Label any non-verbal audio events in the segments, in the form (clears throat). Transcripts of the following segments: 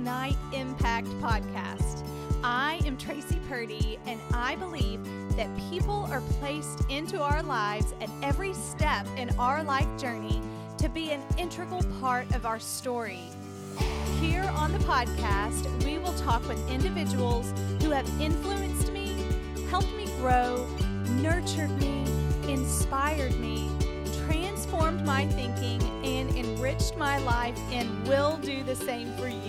Ignite Impact podcast. I am Tracy Purdy, and I believe that people are placed into our lives at every step in our life journey to be an integral part of our story. Here on the podcast, we will talk with individuals who have influenced me, helped me grow, nurtured me, inspired me, transformed my thinking, and enriched my life, and will do the same for you.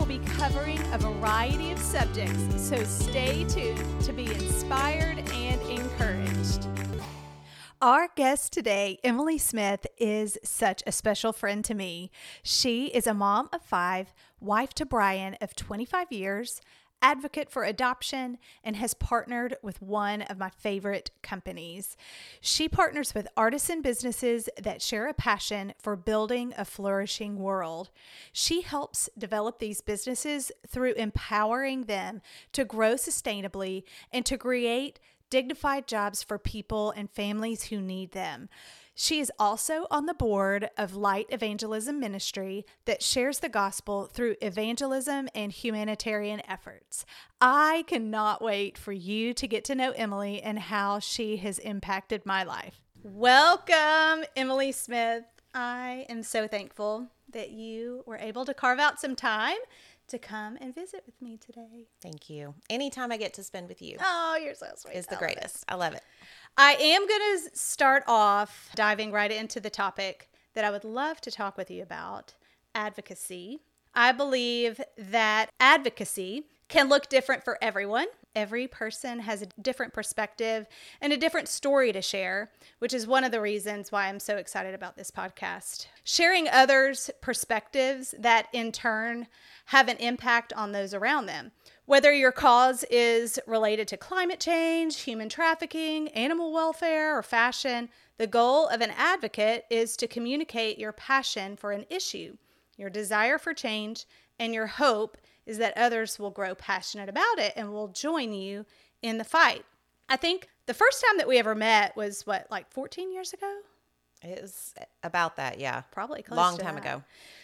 Will be covering a variety of subjects, so stay tuned to be inspired and encouraged. Our guest today, Emily Smith, is such a special friend to me. She is a mom of five, wife to Brian of 25 years, advocate for adoption, and has partnered with one of my favorite companies. She partners with artisan businesses that share a passion for building a flourishing world. She helps develop these businesses through empowering them to grow sustainably and to create dignified jobs for people and families who need them. She is also on the board of Light Evangelism Ministry that shares the gospel through evangelism and humanitarian efforts. I cannot wait for you to get to know Emily and how she has impacted my life. Welcome, Emily Smith. I am so thankful that you were able to carve out some time to come and visit with me today. Thank you. Anytime I get to spend with you Oh, you're so sweet. is the I love it. greatest. I love it. I am going to start off diving right into the topic that I would love to talk with you about advocacy. I believe that advocacy can look different for everyone. Every person has a different perspective and a different story to share, which is one of the reasons why I'm so excited about this podcast. Sharing others' perspectives that in turn have an impact on those around them. Whether your cause is related to climate change, human trafficking, animal welfare, or fashion, the goal of an advocate is to communicate your passion for an issue, your desire for change, and your hope is that others will grow passionate about it and will join you in the fight. I think the first time that we ever met was what, like 14 years ago? It was about that, yeah. Probably close Long time that. ago.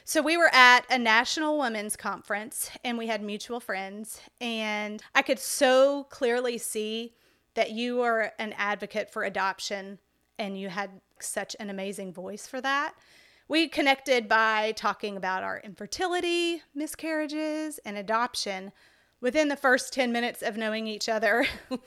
So we were at a national women's conference and we had mutual friends and I could so clearly see that you were an advocate for adoption and you had such an amazing voice for that. We connected by talking about our infertility, miscarriages, and adoption within the first 10 minutes of knowing each other. (laughs) and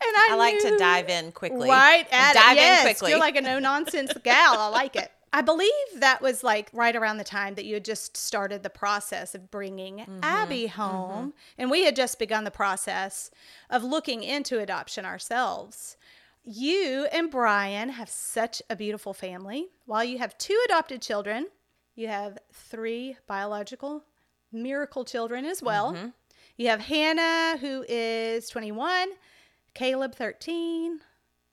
I, I like to dive in quickly. Right at dive it. Yes, in quickly. You're like a no nonsense gal. I like it. I believe that was like right around the time that you had just started the process of bringing Mm-hmm, Abby home. And we had just begun the process of looking into adoption ourselves. You and Brian have such a beautiful family. While you have two adopted children, you have three biological miracle children as well. Mm-hmm. You have Hannah, who is 21, Caleb, 13,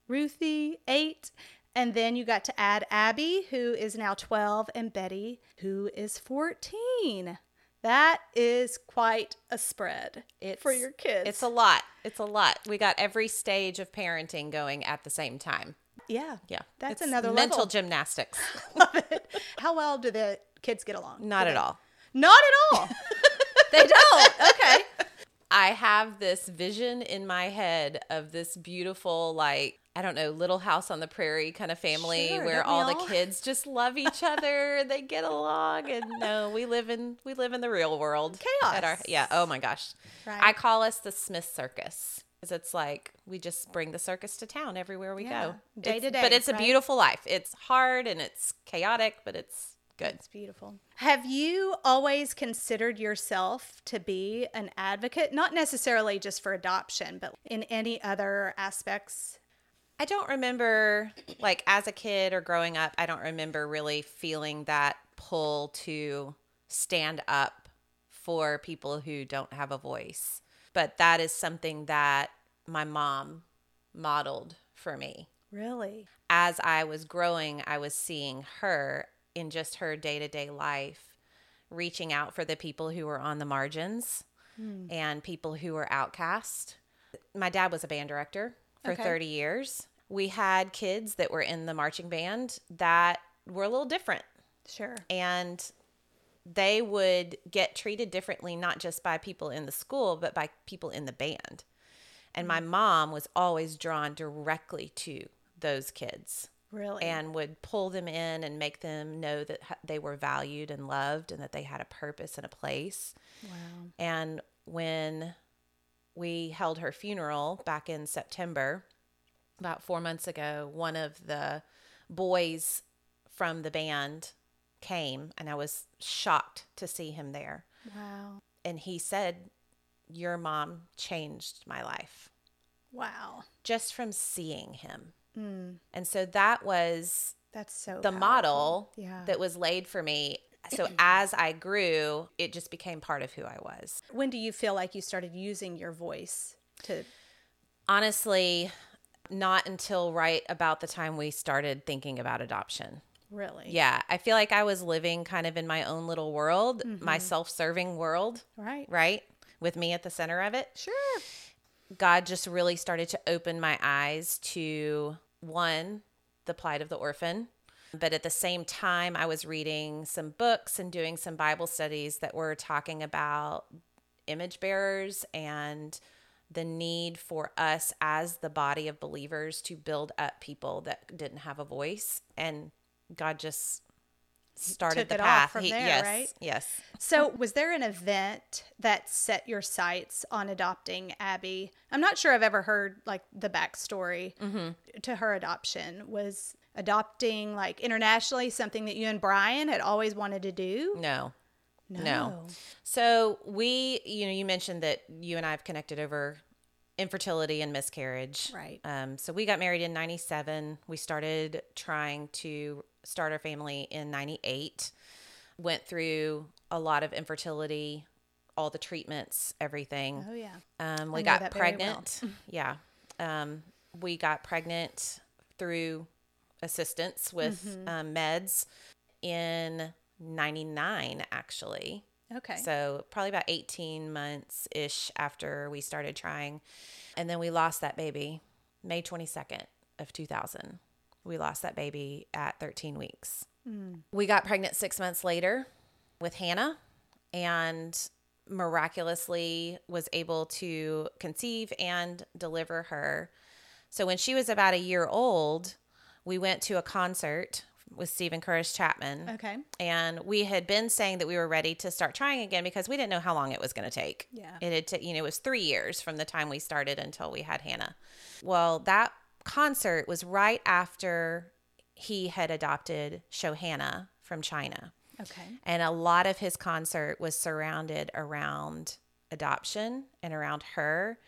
Ruthie, 8. And then you got to add Abby, who is now 12, and Betty, who is 14. That is quite a spread for your kids. It's a lot. It's a lot. We got every stage of parenting going at the same time. yeah, Yeah. That's It's another mental level. gymnastics. (laughs) Love it. How well do the kids get along? Not Do at they- all. Not at all. (laughs) they don't. Okay. I have this vision in my head of this beautiful, like, I don't know, little house on the prairie kind of family Sure, where all all? the kids just love each other, and (laughs) they get along, and no, we live in we live in the real world. Chaos. At our, yeah. Oh my gosh. Right. I call us the Smith Circus because It's like we just bring the circus to town everywhere we Yeah, go. day It's- to But day, it's a right? beautiful life. It's hard and it's chaotic, but it's good. It's beautiful. Have you always considered yourself to be an advocate, not necessarily just for adoption, but in any other aspects? I don't remember, like, as a kid or growing up, I don't remember really feeling that pull to stand up for people who don't have a voice. But that is something that my mom modeled for me. Really? As I was growing, I was seeing her in just her day to day life, reaching out for the people who were on the margins hmm. and people who were outcast. My dad was a band director for Okay. 30 years. We had kids that were in the marching band that were a little different. Sure. And they would get treated differently, not just by people in the school, but by people in the band. And my hmm. mom was always drawn directly to those kids Really? and would pull them in and make them know that they were valued and loved and that they had a purpose and a place. wow. And when we held her funeral back in September, about four months ago, one of the boys from the band came and I was shocked to see him there. Wow. And he said, Your mom changed my life Wow. just from seeing him. Mm, And so that was that's so the powerful. model Yeah. that was laid for me. So (clears throat) as I grew, it just became part of who I was. when do you feel like you started using your voice to Honestly, not until right about the time we started thinking about adoption. really? Yeah, I feel like I was living kind of in my own little world, my Mm-hmm. self serving world, Right. right? With me at the center of it. Sure. God just really started to open my eyes to one, the plight of the orphan. But at the same time, I was reading some books and doing some Bible studies that were talking about image bearers and the need for us as the body of believers to build up people that didn't have a voice. And God just started the path. from He- there, yes, right? Yes. So, was there an event that set your sights on adopting Abby? I'm not sure I've ever heard like the backstory Mm-hmm. to her adoption. Was adopting like internationally something that you and Brian had always wanted to do? No. No. So we, you know, you mentioned that you and I have connected over infertility and miscarriage. Right. Um, so we got married in 97. We started trying to start our family in 98. Went through a lot of infertility, all the treatments, everything. Oh yeah. Um, we got very well. pregnant. (laughs) yeah. Um, we got pregnant through assistance with Mm-hmm. um, meds in 99, actually. Okay. So probably about 18 months ish after we started trying. And then we lost that baby May 22nd of 2000. We lost that baby at 13 weeks. Hmm. We got pregnant six months later with Hannah and miraculously was able to conceive and deliver her. So when she was about a year old, we went to a concert with Steven Curtis Chapman. okay. And we had been saying that we were ready to start trying again because we didn't know how long it was going to take. Yeah. It had, ta- you know, it was three years from the time we started until we had Hannah. Well, that concert was right after he had adopted Shaohannah from China. Okay. And a lot of his concert was surrounded around adoption and around her.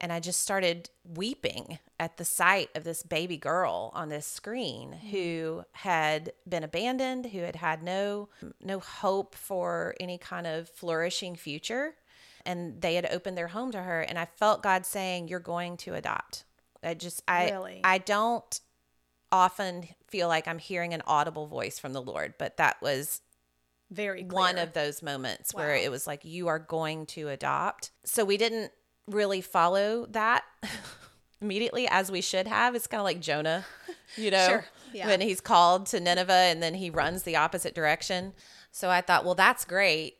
And I just started weeping at the sight of this baby girl on this screen mm-hmm. who had been abandoned, who had had no no hope for any kind of flourishing future. And they had opened their home to her. And I felt God saying, You're going to adopt. I just I Really? I don't often feel like I'm hearing an audible voice from the Lord, but that was Very clear. one of those moments where it was like you are going to adopt. So we didn't really follow that (laughs) immediately as we should have. It's kind of like Jonah, you know, Sure. Yeah. when he's called to Nineveh and then he runs the opposite direction. So I thought, well, that's great.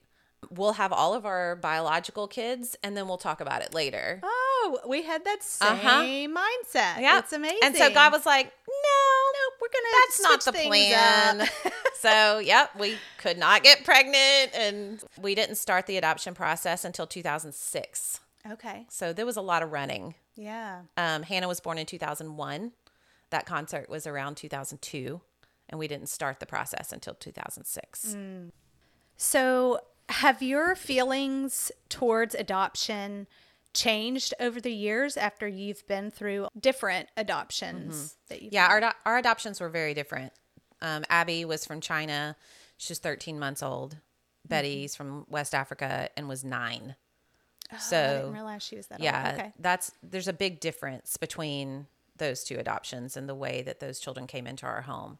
We'll have all of our biological kids and then we'll talk about it later. Oh, we had that same Uh-huh. mindset. Yeah. It's amazing. And so God was like, no, nope, we're gonna that's not the plan. (laughs) (laughs) so, yep, we could not get pregnant and we didn't start the adoption process until 2006. Okay. So there was a lot of running. Yeah. Um, Hannah was born in 2001. That concert was around 2002, and we didn't start the process until 2006. So, have your feelings towards adoption changed over the years after you've been through different adoptions that you've Mm-hmm. Yeah, our, our adoptions were very different. Um, Abby was from China. She was 13 months old. Betty's from West Africa and was nine. So Oh, I didn't realize she was that yeah. Okay. that's there's a big difference between those two adoptions and the way that those children came into our home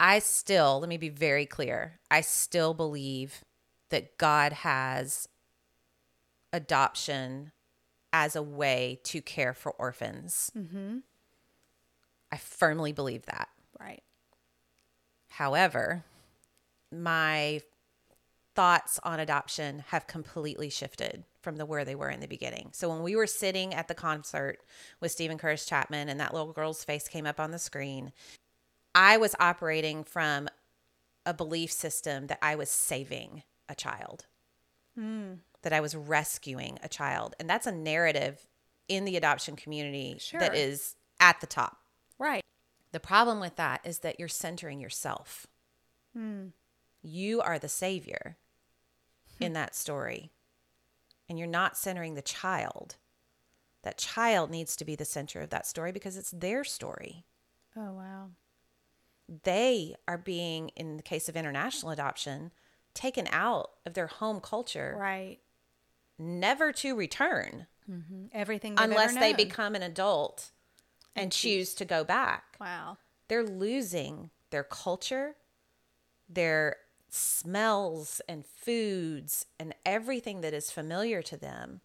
i still let me be very clear i still believe that god has adoption as a way to care for orphans mm-hmm. i firmly believe that Right. However, my thoughts on adoption have completely shifted from the where they were in the beginning. So when we were sitting at the concert with Steven Curtis Chapman and that little girl's face came up on the screen, I was operating from a belief system that I was saving a child, hmm. that I was rescuing a child. And that's a narrative in the adoption community Sure. that is at the top. Right. The problem with that is that you're centering yourself. Hmm. You are the savior in that story, and you're not centering the child. That child needs to be the center of that story because it's their story. Oh, wow. They are being, in the case of international adoption, taken out of their home culture, Right. never to return mm-hmm. Everything they've unless they become an adult and choose to go back. Wow. they're losing their culture, their smells and foods and everything that is familiar to them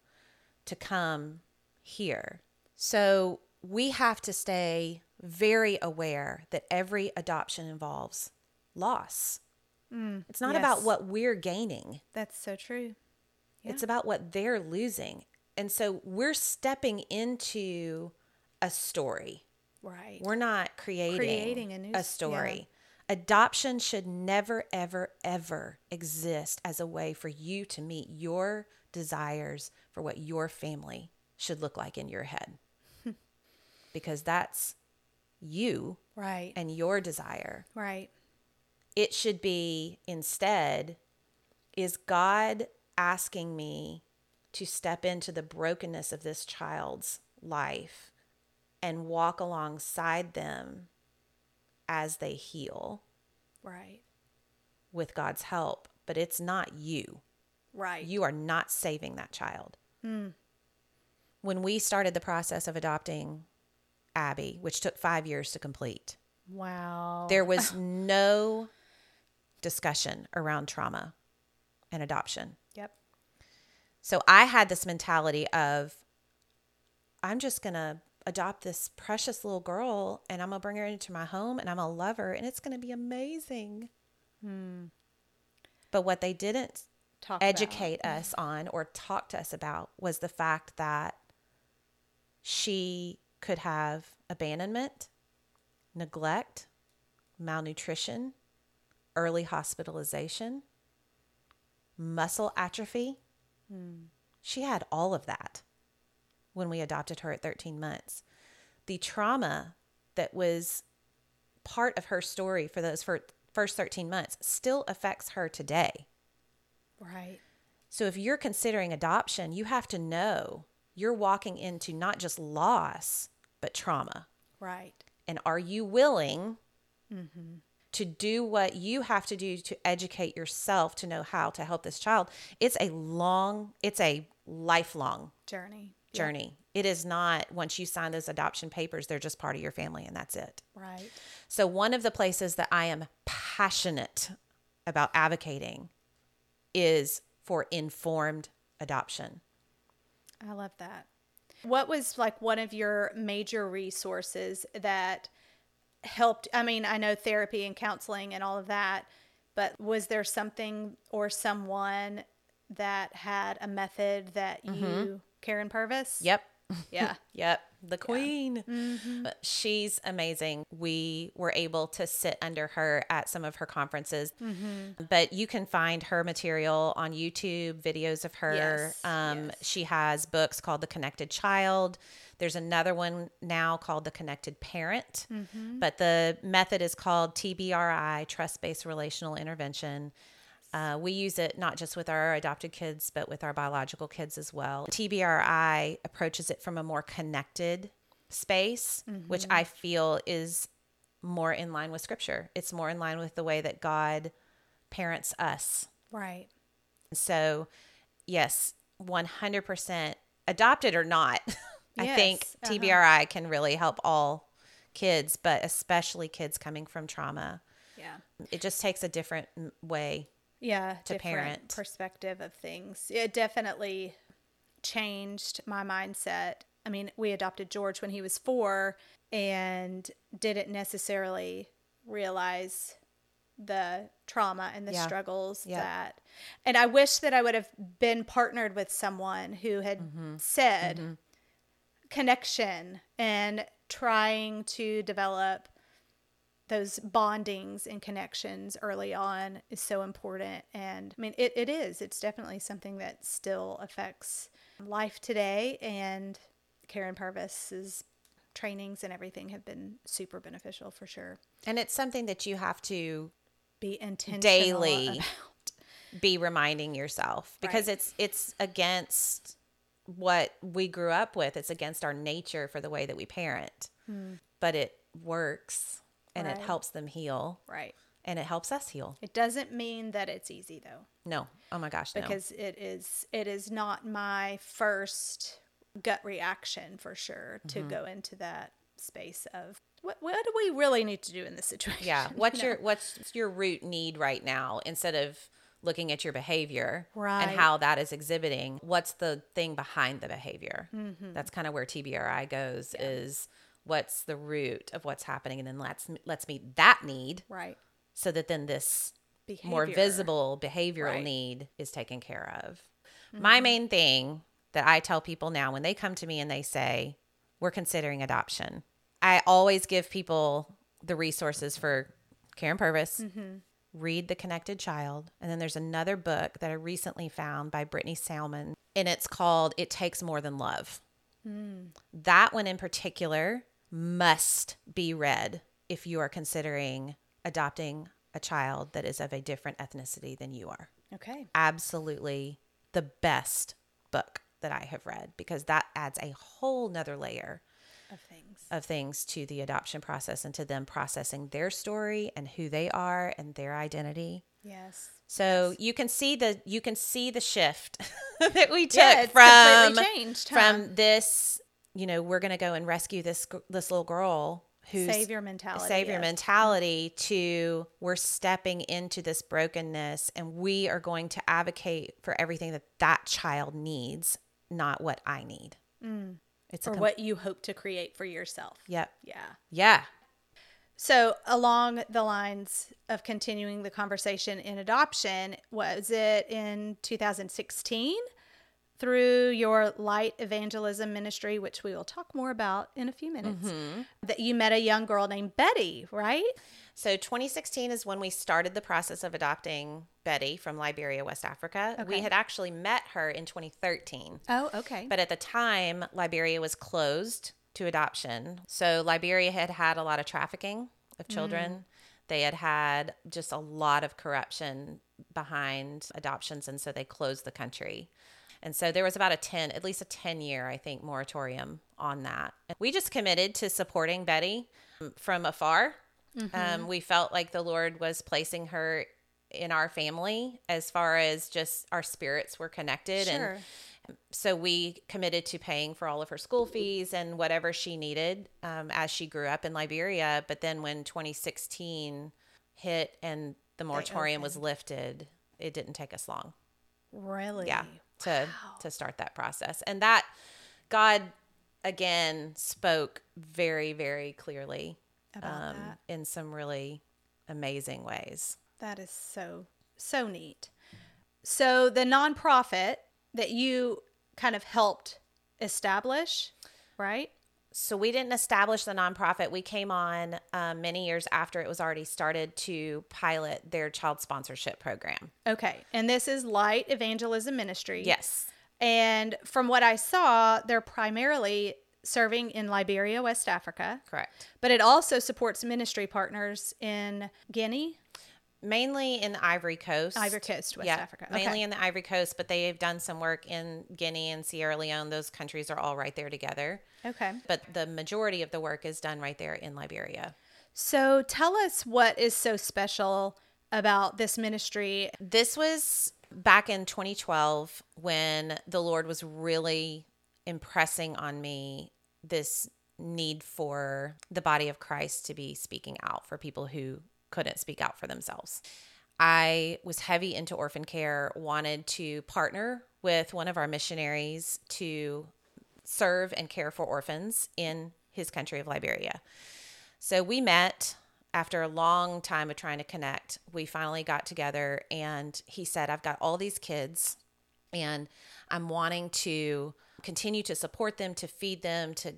to come here. So we have to stay very aware that every adoption involves loss. Mm, it's not about what we're gaining. That's so true. It's about what they're losing. And so we're stepping into a story. Right. We're not creating, Creating a new s- story. Adoption should never, ever, ever exist as a way for you to meet your desires for what your family should look like in your head. (laughs) because that's you right. and your desire. right. It should be instead, is God asking me to step into the brokenness of this child's life and walk alongside them as they heal Right. with God's help? But it's not you. Right. You are not saving that child. Hmm. When we started the process of adopting Abby, which took five years to complete, wow. there was (laughs) no discussion around trauma and adoption. Yep. So I had this mentality of, I'm just going to adopt this precious little girl and I'm going to bring her into my home and I'm going to love her and it's going to be amazing. Hmm. But what they didn't Talk about- educate mm-hmm. us on or talk to us about was the fact that she could have abandonment, neglect, malnutrition, early hospitalization, muscle atrophy. Hmm. She had all of that when we adopted her at 13 months. The trauma that was part of her story for those fir- first 13 months still affects her today. Right. So if you're considering adoption, you have to know you're walking into not just loss, but trauma. Right. And are you willing mm-hmm. to do what you have to do to educate yourself to know how to help this child? It's a long, it's a lifelong Journey. Journey. It is not once you sign those adoption papers, they're just part of your family and that's it. Right. So, one of the places that I am passionate about advocating is for informed adoption. I love that. What was like one of your major resources that helped? I mean, I know therapy and counseling and all of that, but was there something or someone that had a method that mm-hmm. you, Karyn Purvis? Yep. Yeah. (laughs) Yep. The queen. Mm-hmm. But She's amazing. We were able to sit under her at some of her conferences. Mm-hmm. But you can find her material on YouTube, videos of her. Yes, um, yes. She has books called The Connected Child. There's another one now called The Connected Parent. But the method is called TBRI, Trust Based Relational Intervention. Uh, we use it not just with our adopted kids, but with our biological kids as well. TBRI approaches it from a more connected space, which I feel is more in line with scripture. It's more in line with the way that God parents us. Right. So, yes, 100% adopted or not, (laughs) I think uh-huh. TBRI can really help all kids, but especially kids coming from trauma. Yeah. It just takes a different way. Yeah to different parent. perspective of things it definitely changed my mindset i mean we adopted george when he was four and didn't necessarily realize the trauma and the Yeah. struggles Yeah. that and I wish that I would have been partnered with someone who had Mm-hmm. said connection and trying to develop those bondings and connections early on is so important and i mean it, it is it's definitely something that still affects life today and karyn purvis's trainings and everything have been super beneficial for sure And it's something that you have to be intentional Daily. about. be reminding yourself because Right. it's it's against what we grew up with. It's against our nature for the way that we parent. Hmm. But it works and it helps them heal right and it helps us heal. it doesn't mean that it's easy though No. Oh my gosh, no. because it is it is not my first gut reaction for sure to Mm-hmm. go into that space of what what do we really need to do in this (laughs) situation? Yeah. What's know? your what's your root need right now instead of looking at your behavior Right. and how that is exhibiting? What's the thing behind the behavior? Mm-hmm. That's kind of where TBRI goes is what's the root of what's happening and then let's let's meet that need right so that then this behavior more visible behavioral Right. Mm-hmm. need is taken care of. My main thing that I tell people now when they come to me and they say, We're considering adoption, I always give people the resources for Karyn Purvis. Mm-hmm. Read The Connected Child. And then there's another book that I recently found by Brittany Salmon, and it's called It Takes More Than Love. Mm. That one in particular must be read if you are considering adopting a child that is of a different ethnicity than you are. Okay. Absolutely the best book that I have read because that adds a whole nother layer Of things. of things to the adoption process and to them processing their story and who they are and their identity. Yes. So you can see the you can see the shift (laughs) that we took Yeah, from changed, huh? from this. You know, we're going to go and rescue this this little girl who's Savior mentality, savior yes. mentality to we're stepping into this brokenness and we are going to advocate for everything that that child needs, not what I need. Mm. It's a Or com- what you hope to create for yourself. Yep. Yeah. Yeah. So, along the lines of continuing the conversation in adoption, was it in 2016 through your light evangelism ministry, which we will talk more about in a few minutes, Mm-hmm. that you met a young girl named Betty, right? So 2016 is when we started the process of adopting Betty from Liberia, West Africa. We had actually met her in 2013. Oh, okay. But at the time, Liberia was closed to adoption. So Liberia had had a lot of trafficking of children. They had had just a lot of corruption behind adoptions. And so they closed the country. And so there was about a 10, at least a 10 year, I think, moratorium on that. And we just committed to supporting Betty from afar. Um, we felt like the Lord was placing her in our family as far as just our spirits were connected Sure. and so we committed to paying for all of her school fees and whatever she needed um, as she grew up in Liberia. But then when 2016 hit and the moratorium was lifted, it didn't take us long. really? Yeah, to to start that process, and that God again spoke very very clearly About um, that. in some really amazing ways. That is so, so neat. So, the nonprofit that you kind of helped establish, right? So we didn't establish the nonprofit. We came on um, many years after it was already started to pilot their child sponsorship program. Okay. And this is Light Evangelism Ministry. Yes, And from what I saw, they're primarily serving in Liberia, West Africa, correct. but it also supports ministry partners in Guinea. Mainly in the Ivory Coast. Ivory Coast, West yeah, Africa. Mainly in the Ivory Coast, but they have done some work in Guinea and Sierra Leone. Those countries are all right there together. Okay. But the majority of the work is done right there in Liberia. So tell us what is so special about this ministry. This was back in 2012 when the Lord was really impressing on me this need for the body of Christ to be speaking out for people who couldn't speak out for themselves. I was heavy into orphan care, wanted to partner with one of our missionaries to serve and care for orphans in his country of Liberia. So we met after a long time of trying to connect, we finally got together and he said, I've got all these kids and I'm wanting to continue to support them, to feed them, to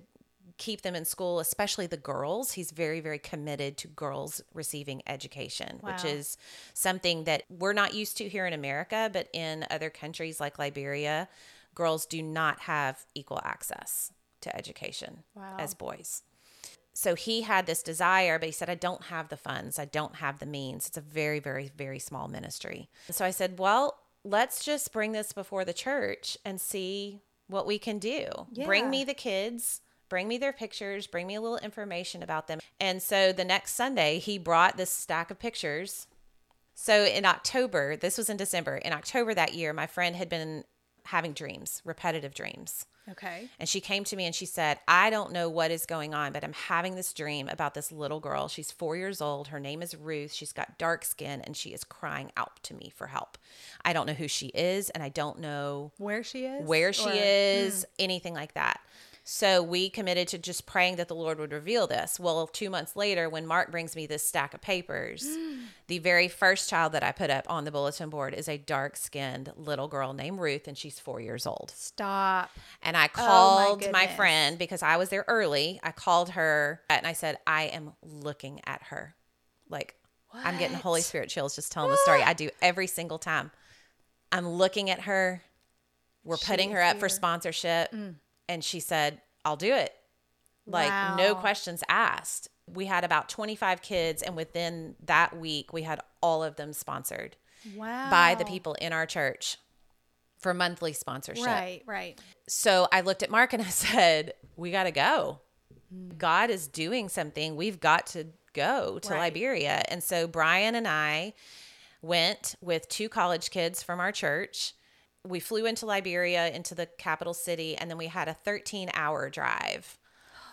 keep them in school, especially the girls. He's very, very committed to girls receiving education, which is something that we're not used to here in America, but in other countries like Liberia, girls do not have equal access to education Wow. as boys. So he had this desire, but he said, I don't have the funds. I don't have the means. It's a very, very, very small ministry. So I said, Well, let's just bring this before the church and see what we can do. Bring me the kids, bring me their pictures, bring me a little information about them. And so the next Sunday, he brought this stack of pictures. So in October, this was in December, in October that year, my friend had been having dreams, repetitive dreams. Okay. And she came to me and she said, I don't know what is going on, but I'm having this dream about this little girl. She's four years old. Her name is Ruth. She's got dark skin and she is crying out to me for help. I don't know who she is and I don't know Where she is? where she Or- Hmm. is, anything like that. So we committed to just praying that the Lord would reveal this. Well, two months later, when Mark brings me this stack of papers, (gasps) the very first child that I put up on the bulletin board is a dark skinned little girl named Ruth, and she's four years old. Stop. And I Oh, my called my, friend because I was there early. I called her and I said, I am looking at her. Like, I'm getting Holy Spirit chills just telling the story. I (gasps) do every single time. I'm looking at her. We're She putting her up for sponsorship. Mm. And she said, I'll do it. Like, no questions asked. We had about 25 kids. And within that week, we had all of them sponsored Wow. by the people in our church for monthly sponsorship. Right, right. So I looked at Mark and I (laughs) said, We got to go. Mm. God is doing something. We've got to go to Right. Liberia. And so Brian and I went with two college kids from our church. We flew into Liberia, into the capital city, and then we had a 13 hour drive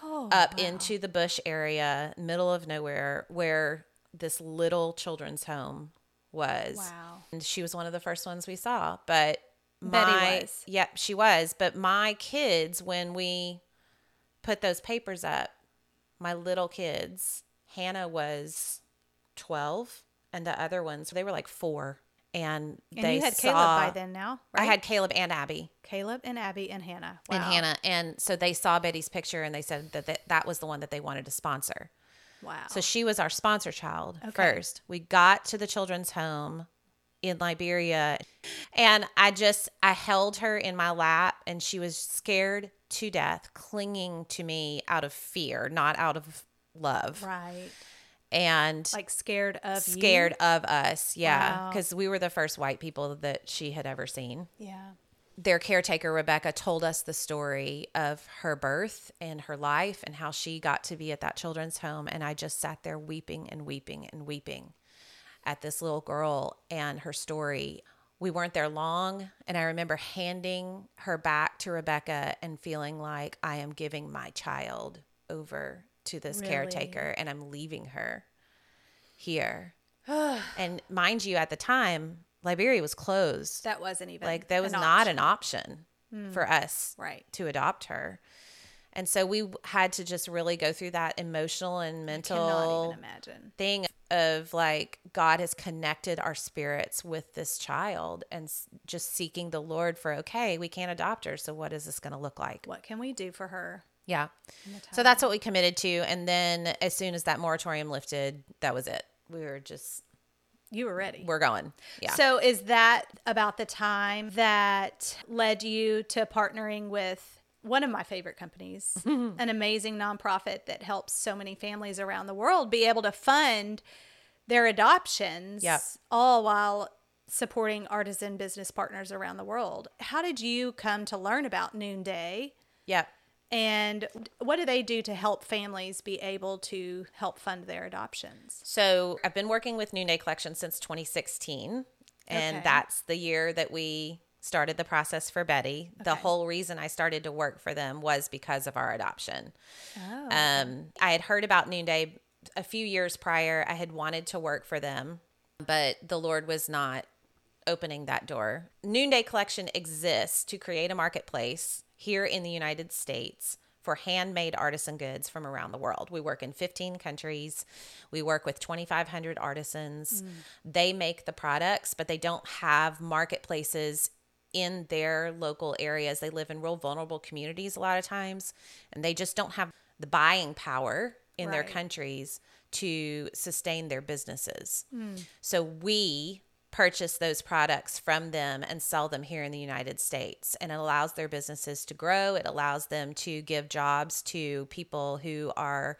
Oh, up into the bush area, middle of nowhere, where this little children's home was. Wow. And she was one of the first ones we saw. But Betty my was. yep, she was. But my kids, when we put those papers up, my little kids, Hannah was twelve, and the other ones they were like four. And, And they you had saw, Caleb by then now, right? I had Caleb and Abby Caleb and Abby and Hannah. and Hannah, and so they saw Betty's picture and they said that that, that was the one that they wanted to sponsor. Wow. So she was our sponsor child Okay. first. We got to the children's home in Liberia and I just I held her in my lap and she was scared to death, clinging to me out of fear, not out of love. right. And Like scared of you? scared of us. Yeah, Wow. cuz we were the first white people that she had ever seen Yeah. their caretaker Rebecca told us the story of her birth and her life and how she got to be at that children's home and I just sat there weeping and weeping and weeping at this little girl and her story. We weren't there long and I remember handing her back to Rebecca and feeling like I am giving my child over to this Really? caretaker and I'm leaving her here. (sighs) and mind you at the time Liberia was closed That wasn't even like that was an not option. an option hmm. for us Right. to adopt her and so we had to just really go through that emotional and mental imagine. thing of like god has connected our spirits with this child and just seeking the lord for okay we can't adopt her so what is this going to look like What can we do for her? Yeah. So that's what we committed to and then as soon as that moratorium lifted that was it. We were just You were ready. we're going. Yeah. So is that about the time that led you to partnering with one of my favorite companies, mm-hmm. an amazing nonprofit that helps so many families around the world be able to fund their adoptions Yep. all while supporting artisan business partners around the world. How did you come to learn about Noonday? Yep and what do they do to help families be able to help fund their adoptions? So I've been working with Noonday Collection since 2016, and Okay. that's the year that we started the process for Betty. The Okay. whole reason I started to work for them was because of our adoption. Oh. Um, I had heard about Noonday a few years prior. I had wanted to work for them, but the Lord was not opening that door. Noonday Collection exists to create a marketplace here in the United States for handmade artisan goods from around the world. We work in 15 countries. We work with 2,500 artisans. Mm. They make the products, but they don't have marketplaces in their local areas. They live in real vulnerable communities a lot of times, and they just don't have the buying power in their countries to sustain their businesses. Hmm. So we purchase those products from them and sell them here in the United States. And it allows their businesses to grow. It allows them to give jobs to people who are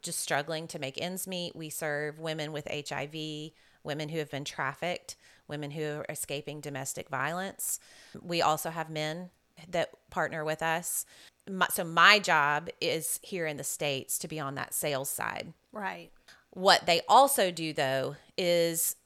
just struggling to make ends meet. We serve women with HIV, women who have been trafficked, women who are escaping domestic violence. We also have men that partner with us. My, so my job is here in the States to be on that sales side. Right. What they also do though is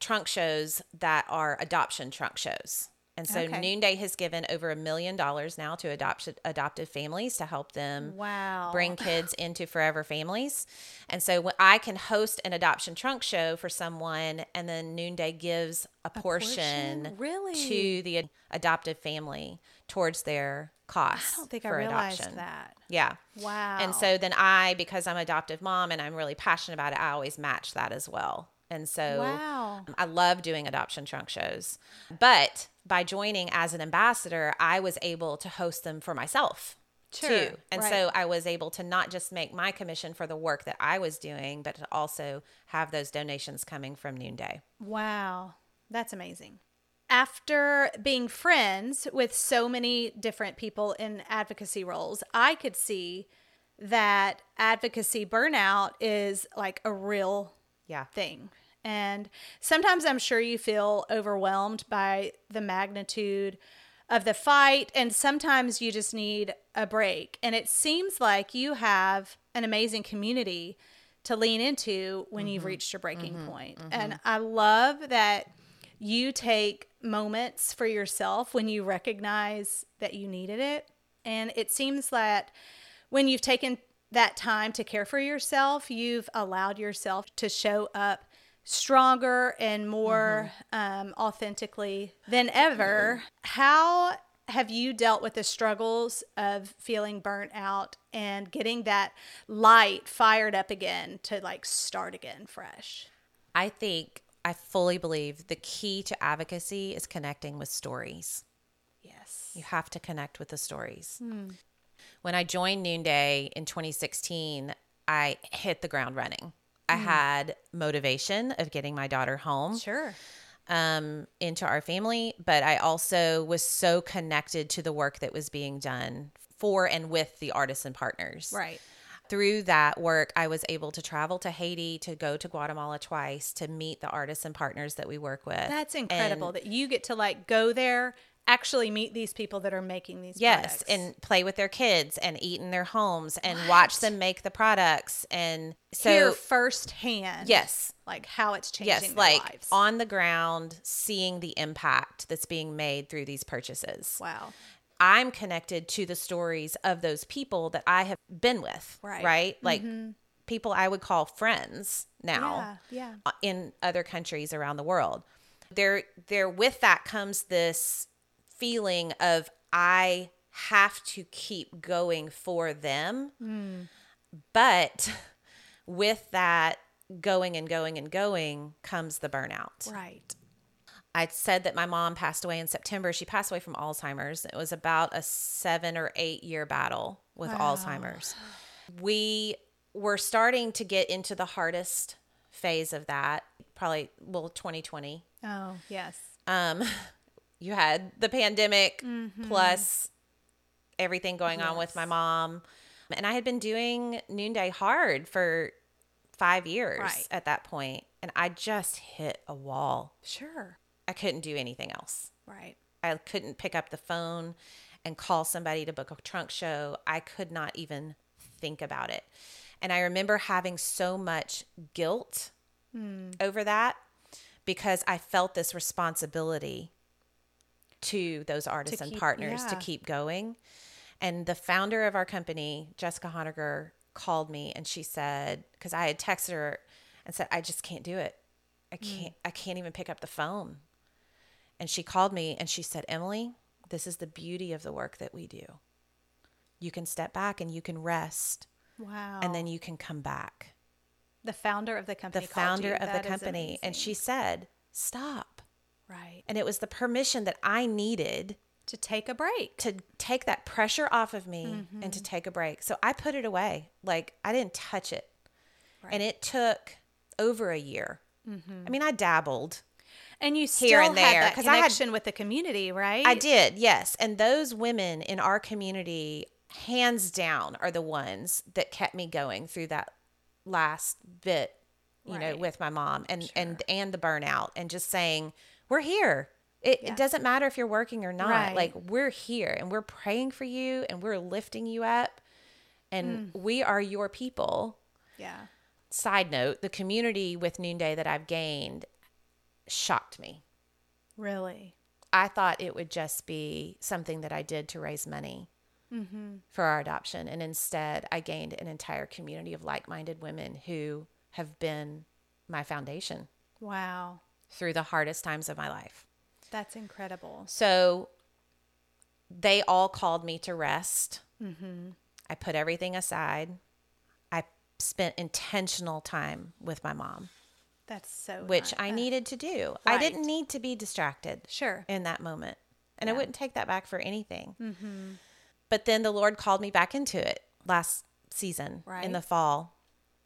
trunk shows that are adoption trunk shows. And so Okay. Noonday has given over a million dollars now to adopted adoptive families to help them Wow. bring kids into forever families. And so I can host an adoption trunk show for someone and then Noonday gives a, portion, portion? Really? to the ad- adoptive family towards their costs. I don't think I for realized adoption. that. Yeah. Wow. And so then I, because I'm adoptive mom and I'm really passionate about it, I always match that as well. And so Wow. I love doing adoption trunk shows. But by joining as an ambassador, I was able to host them for myself Sure, too. And right. so I was able to not just make my commission for the work that I was doing, but to also have those donations coming from Noonday. Wow. That's amazing. After being friends with so many different people in advocacy roles, I could see that advocacy burnout is like a real Yeah. thing. And sometimes I'm sure you feel overwhelmed by the magnitude of the fight, and sometimes you just need a break. And it seems like you have an amazing community to lean into when you've mm-hmm. reached your breaking mm-hmm. point. Mm-hmm. And I love that you take moments for yourself when you recognize that you needed it. And it seems that when you've taken that time to care for yourself, you've allowed yourself to show up stronger and more um, authentically than ever. How have you dealt with the struggles of feeling burnt out and getting that light fired up again to like start again fresh? I think I fully believe the key to advocacy is connecting with stories. Yes. You have to connect with the stories. When I joined Noonday in 2016, I hit the ground running. I had motivation of getting my daughter home Sure. um, into our family, but I also was so connected to the work that was being done for and with the artisan partners. Right. Through that work, I was able to travel to Haiti, to go to Guatemala twice, to meet the artisan partners that we work with. That's incredible And- that you get to like go there, actually meet these people that are making these Yes, products. and play with their kids and eat in their homes and watch them make the products. And so, hear firsthand. yes, Like how it's changing yes, like lives. on the ground, seeing the impact that's being made through these purchases. wow. I'm connected to the stories of those people that I have been with, Right. right? Like people I would call friends now Yeah. Yeah. uh, in other countries around the world. There there with that comes this feeling of I have to keep going for them. But with that going and going and going comes the burnout. Right. I said that my mom passed away in September. She passed away from Alzheimer's. It was about a seven or eight year battle with Alzheimer's. We were starting to get into the hardest phase of that, probably, well, 2020. Oh, yes. Um, you had the pandemic Mm-hmm. plus everything going on with my mom. And I had been doing Noonday hard for five years Right. at that point, And I just hit a wall. Sure. I couldn't do anything else. Right. I couldn't pick up the phone and call somebody to book a trunk show. I could not even think about it. And I remember having so much guilt over that because I felt this responsibility to those artisan keep- partners to keep going. And the founder of our company, Jessica Honegger, called me and she said, because I had texted her and said, I just can't do it. I hmm. can't, I can't even pick up the phone. And she called me and she said, Emily, this is the beauty of the work that we do. You can step back and you can rest Wow. and then you can come back. the founder of the The company. called founder of the That is company. And she said, Stop. Right And it was the permission that I needed to take a break. to take that pressure off of me and Mm-hmm. to take a break. So I put it away. Like I didn't touch it. Right. And it took over a year. I mean, I dabbled. And you still Here and had there, that 'cause I had- connection with the community, right? I did, yes. And those women in our community, hands down, are the ones that kept me going through that last bit, you know, with my mom and and and the burnout and just saying, We're here. It, Yeah. it doesn't matter if you're working or not. Right. Like we're here and we're praying for you and we're lifting you up and Mm. we are your people. Yeah. Side note, the community with Noonday that I've gained shocked me. Really. I thought it would just be something that I did to raise money for our adoption. And instead, I gained an entire community of like minded women who have been my foundation Wow. Through the hardest times of my life. That's incredible. So they all called me to rest. Mm-hmm. I put everything aside. I spent intentional time with my mom, That's so which. I That- needed to do. I didn't need to be distracted. Sure. in that moment. And I wouldn't take that back for anything. Mm-hmm. But then the Lord called me back into it last season in the fall.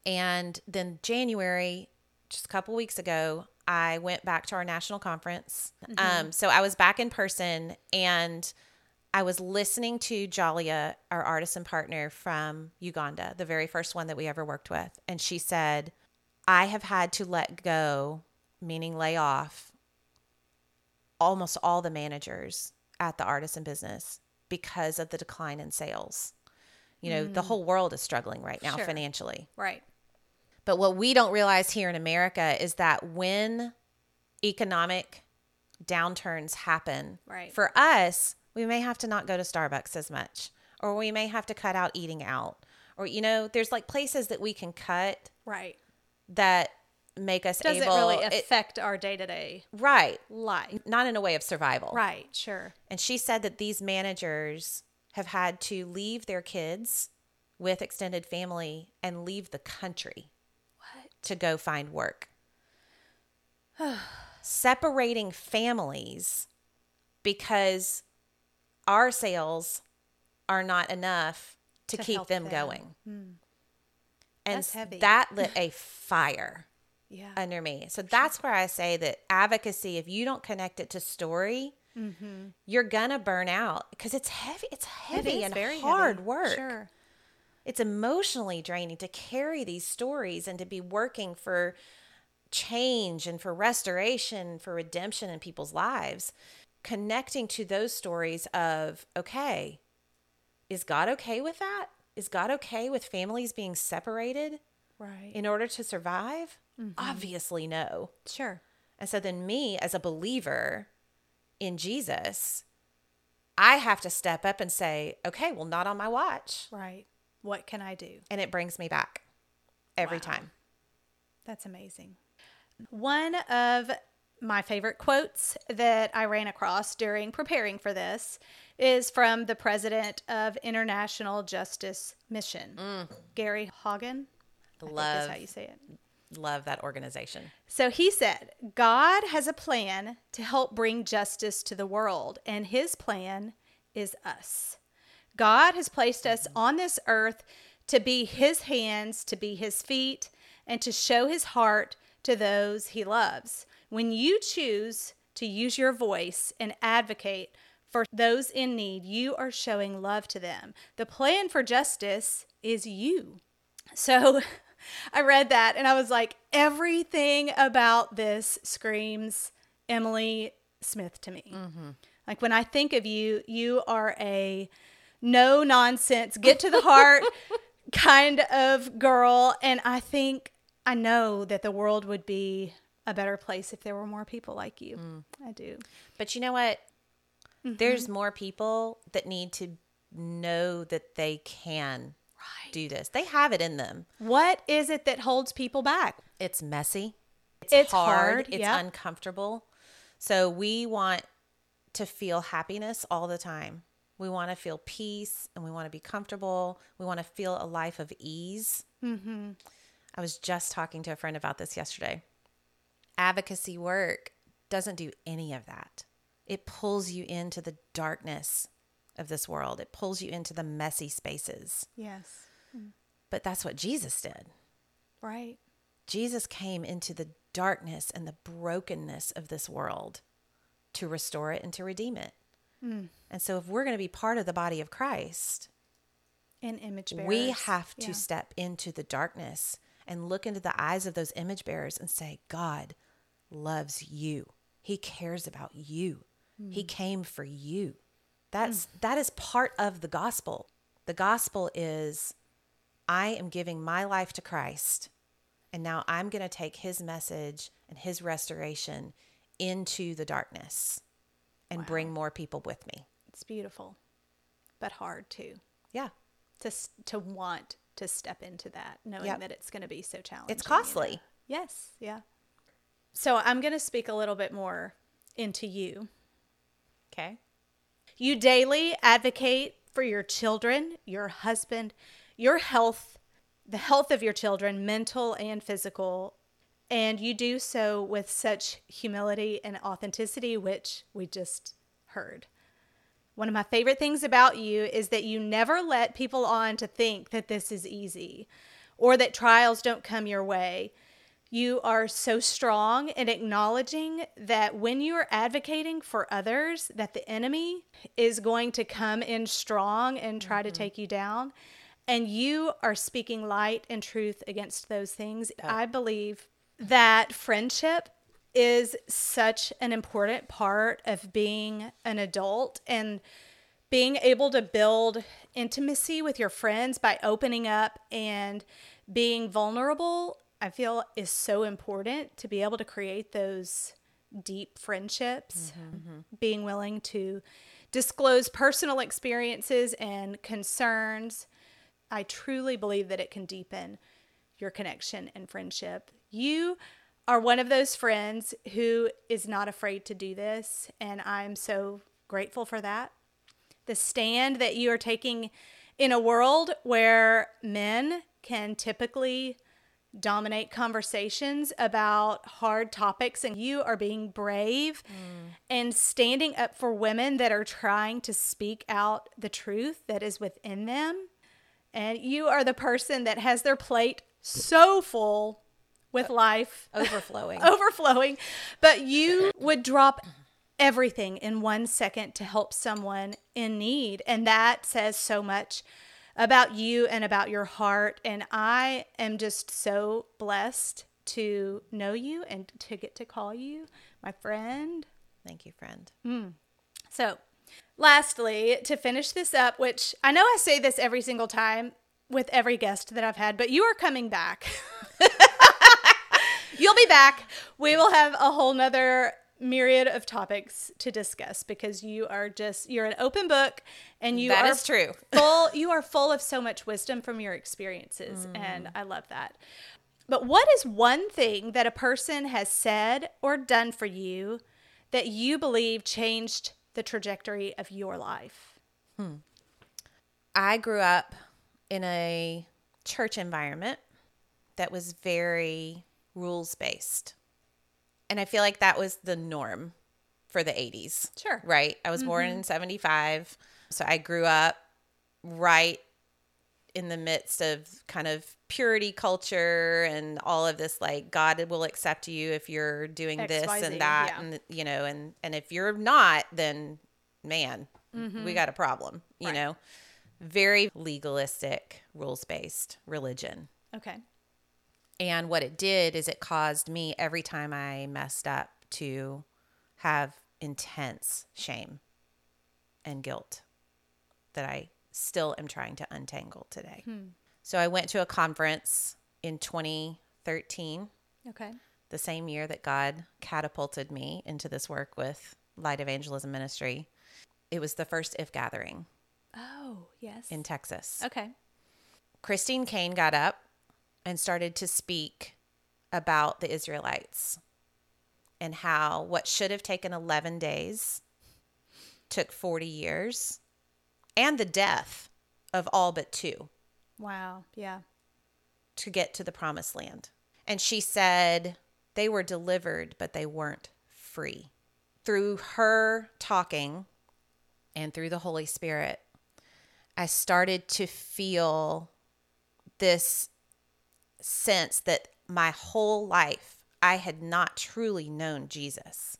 And then January, just a couple weeks ago, I went back to our national conference. Um, so I was back in person and I was listening to Jalia, our artisan partner from Uganda, the very first one that we ever worked with. And she said, I have had to let go, meaning lay off, almost all the managers at the artisan business because of the decline in sales. You know, the whole world is struggling right now Sure. financially. Right. But what we don't realize here in America is that when economic downturns happen, Right. for us, we may have to not go to Starbucks as much, or we may have to cut out eating out, or, you know, there's like places that we can cut Right. that make us Doesn't able. really it- affect our day to day right. life. Not in a way of survival. Right. Sure. And she said that these managers have had to leave their kids with extended family and leave the country? To go find work. (sighs) Separating families because our sales are not enough to, To keep them, them. going. And That's heavy. that lit a fire (laughs) Yeah. under me. So that's where I say that advocacy, if you don't connect it to story, you're gonna burn out because it's heavy. It's Mm-hmm. It heavy and very hard heavy. work. Sure. It's emotionally draining to carry these stories and to be working for change and for restoration, for redemption in people's lives. Connecting to those stories of, okay, is God okay with that? Is God okay with families being separated Right. in order to survive? Mm-hmm. Obviously, no. sure. And so then, me as a believer in Jesus, I have to step up and say, okay, well, not on my watch. Right. What can I do? And it brings me back every Wow. time. That's amazing. One of my favorite quotes that I ran across during preparing for this is from the president of International Justice Mission, Gary Haugen. Mm. Love, is how you say it. love that organization. So he said, God has a plan to help bring justice to the world, and his plan is us. God has placed us on this earth to be his hands, to be his feet, and to show his heart to those he loves. When you choose to use your voice and advocate for those in need, you are showing love to them. The plan for justice is you. So (laughs) I read that and I was like, everything about this screams Emily Smith to me. Mm-hmm. Like when I think of you, you are a no nonsense, get to the heart (laughs) kind of girl. And I think I know that the world would be a better place if there were more people like you. Mm. I do. But you know what? Mm-hmm. There's more people that need to know that they can do this. They have it in them. What is it that holds people back? It's messy. It's, It's hard. hard, It's yep. uncomfortable. So we want to feel happiness all the time. We want to feel peace and we want to be comfortable. We want to feel a life of ease. Mm-hmm. I was just talking to a friend about this yesterday. Advocacy work doesn't do any of that. It pulls you into the darkness of this world, it pulls you into the messy spaces. Yes. But that's what Jesus did. Right. Jesus came into the darkness and the brokenness of this world to restore it and to redeem it. Mm. And so, if we're going to be part of the body of Christ, And image bearers. we have to Yeah. step into the darkness and look into the eyes of those image bearers and say, God loves you. He cares about you. He mm. came for you. That's mm. that is part of the gospel. The gospel is I am giving my life to Christ and now I'm going to take his message and his restoration into the darkness and bring more people with me. It's beautiful, but hard too. Yeah. To to want to step into that, knowing Yep. that it's going to be so challenging. you know? costly. Yes. Yeah. So I'm going to speak a little bit more into you. Okay. You daily advocate for your children, your husband, your health, the health of your children, mental and physical. And you do so with such humility and authenticity, which we just heard. One of my favorite things about you is that you never let people on to think that this is easy or that trials don't come your way. You are so strong in acknowledging that when you are advocating for others, that the enemy is going to come in strong and try to mm-hmm. take you down. And you are speaking light and truth against those things. I believe that friendship is such an important part of being an adult and being able to build intimacy with your friends by opening up and being vulnerable i feel is so important to be able to create those deep friendships mm-hmm, mm-hmm. being willing to disclose personal experiences and concerns. I truly believe that it can deepen your connection and friendship you are one of those friends who is not afraid to do this and i'm so grateful for that. The stand that you are taking in a world where men can typically dominate conversations about hard topics and you are being brave mm. and standing up for women that are trying to speak out the truth that is within them. And you are the person that has their plate so full with life (laughs) Overflowing. (laughs) overflowing, but you would drop everything in one second to help someone in need. And that says so much about you and about your heart. And I am just so blessed to know you and to get to call you my friend. Thank you, friend. Hmm. So, lastly, to finish this up, which I know I say this every single time with every guest that I've had, but you are coming back. (laughs) You'll be back. We will have a whole nother myriad of topics to discuss because you are just you're an open book and you That are is true. (laughs) full you are full of so much wisdom from your experiences Mm. and I love that. But what is one thing that a person has said or done for you that you believe changed the trajectory of your life? I grew up in a church environment that was very rules based. And I feel like that was the norm for the 80s. Sure. Right? I was born in mm-hmm. 75. So I grew up right in the midst of kind of purity culture and all of this like God will accept you if you're doing this and that yeah. and you know and and if you're not then man we mm-hmm. got a problem you Right. know very legalistic rules based religion Okay. And what it did is it caused me every time I messed up to have intense shame and guilt that I still am trying to untangle today. Hmm. So I went to a conference in 2013, Okay. the same year that God catapulted me into this work with Light Evangelism Ministry. It was the first IF gathering Oh, yes. in Texas. okay. Christine Caine got up and started to speak about the Israelites and how what should have taken 11 days took 40 years and the death of all but two Wow. Yeah. to get to the promised land. And she said they were delivered, but they weren't free. Through her talking and through the Holy Spirit, I started to feel this sense that my whole life I had not truly known Jesus.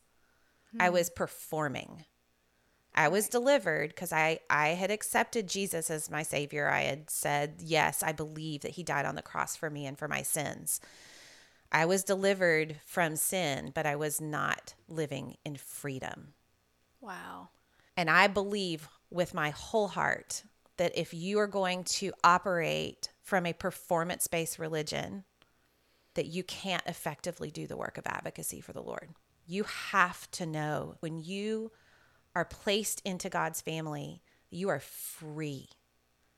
I hmm. was performing. I was delivered because I, I had accepted Jesus as my Savior. I had said, Yes, I believe that He died on the cross for me and for my sins. I was delivered from sin, but I was not living in freedom. Wow. And I believe with my whole heart that if you are going to operate from a performance based religion, that you can't effectively do the work of advocacy for the Lord. You have to know when you are placed into God's family, you are free.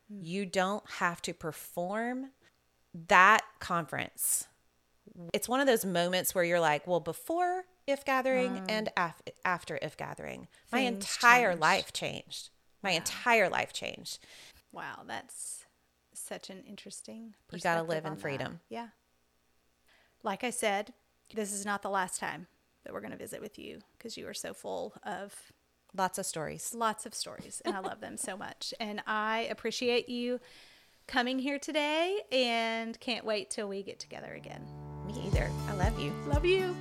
Hmm. You don't have to perform that conference. It's one of those moments where you're like, well, before if gathering hmm. and af- after if gathering, my entire changed. life changed. My entire life changed. Wow. That's such an interesting You gotta live in on that. freedom. Yeah. Like I said, this is not the last time that we're going to visit with you because you are so full of Lots of stories. lots of stories and I love them so much. (laughs) And I appreciate you coming here today and can't wait till we get together again. Me either. I love you. Love you.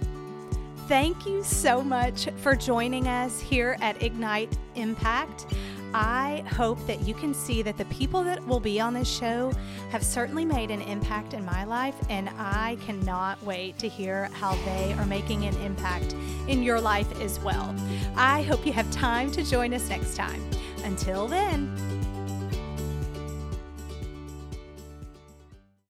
Thank you so much for joining us here at Ignite Impact. I hope that you can see that the people that will be on this show have certainly made an impact in my life, and I cannot wait to hear how they are making an impact in your life as well. I hope you have time to join us next time. Until then,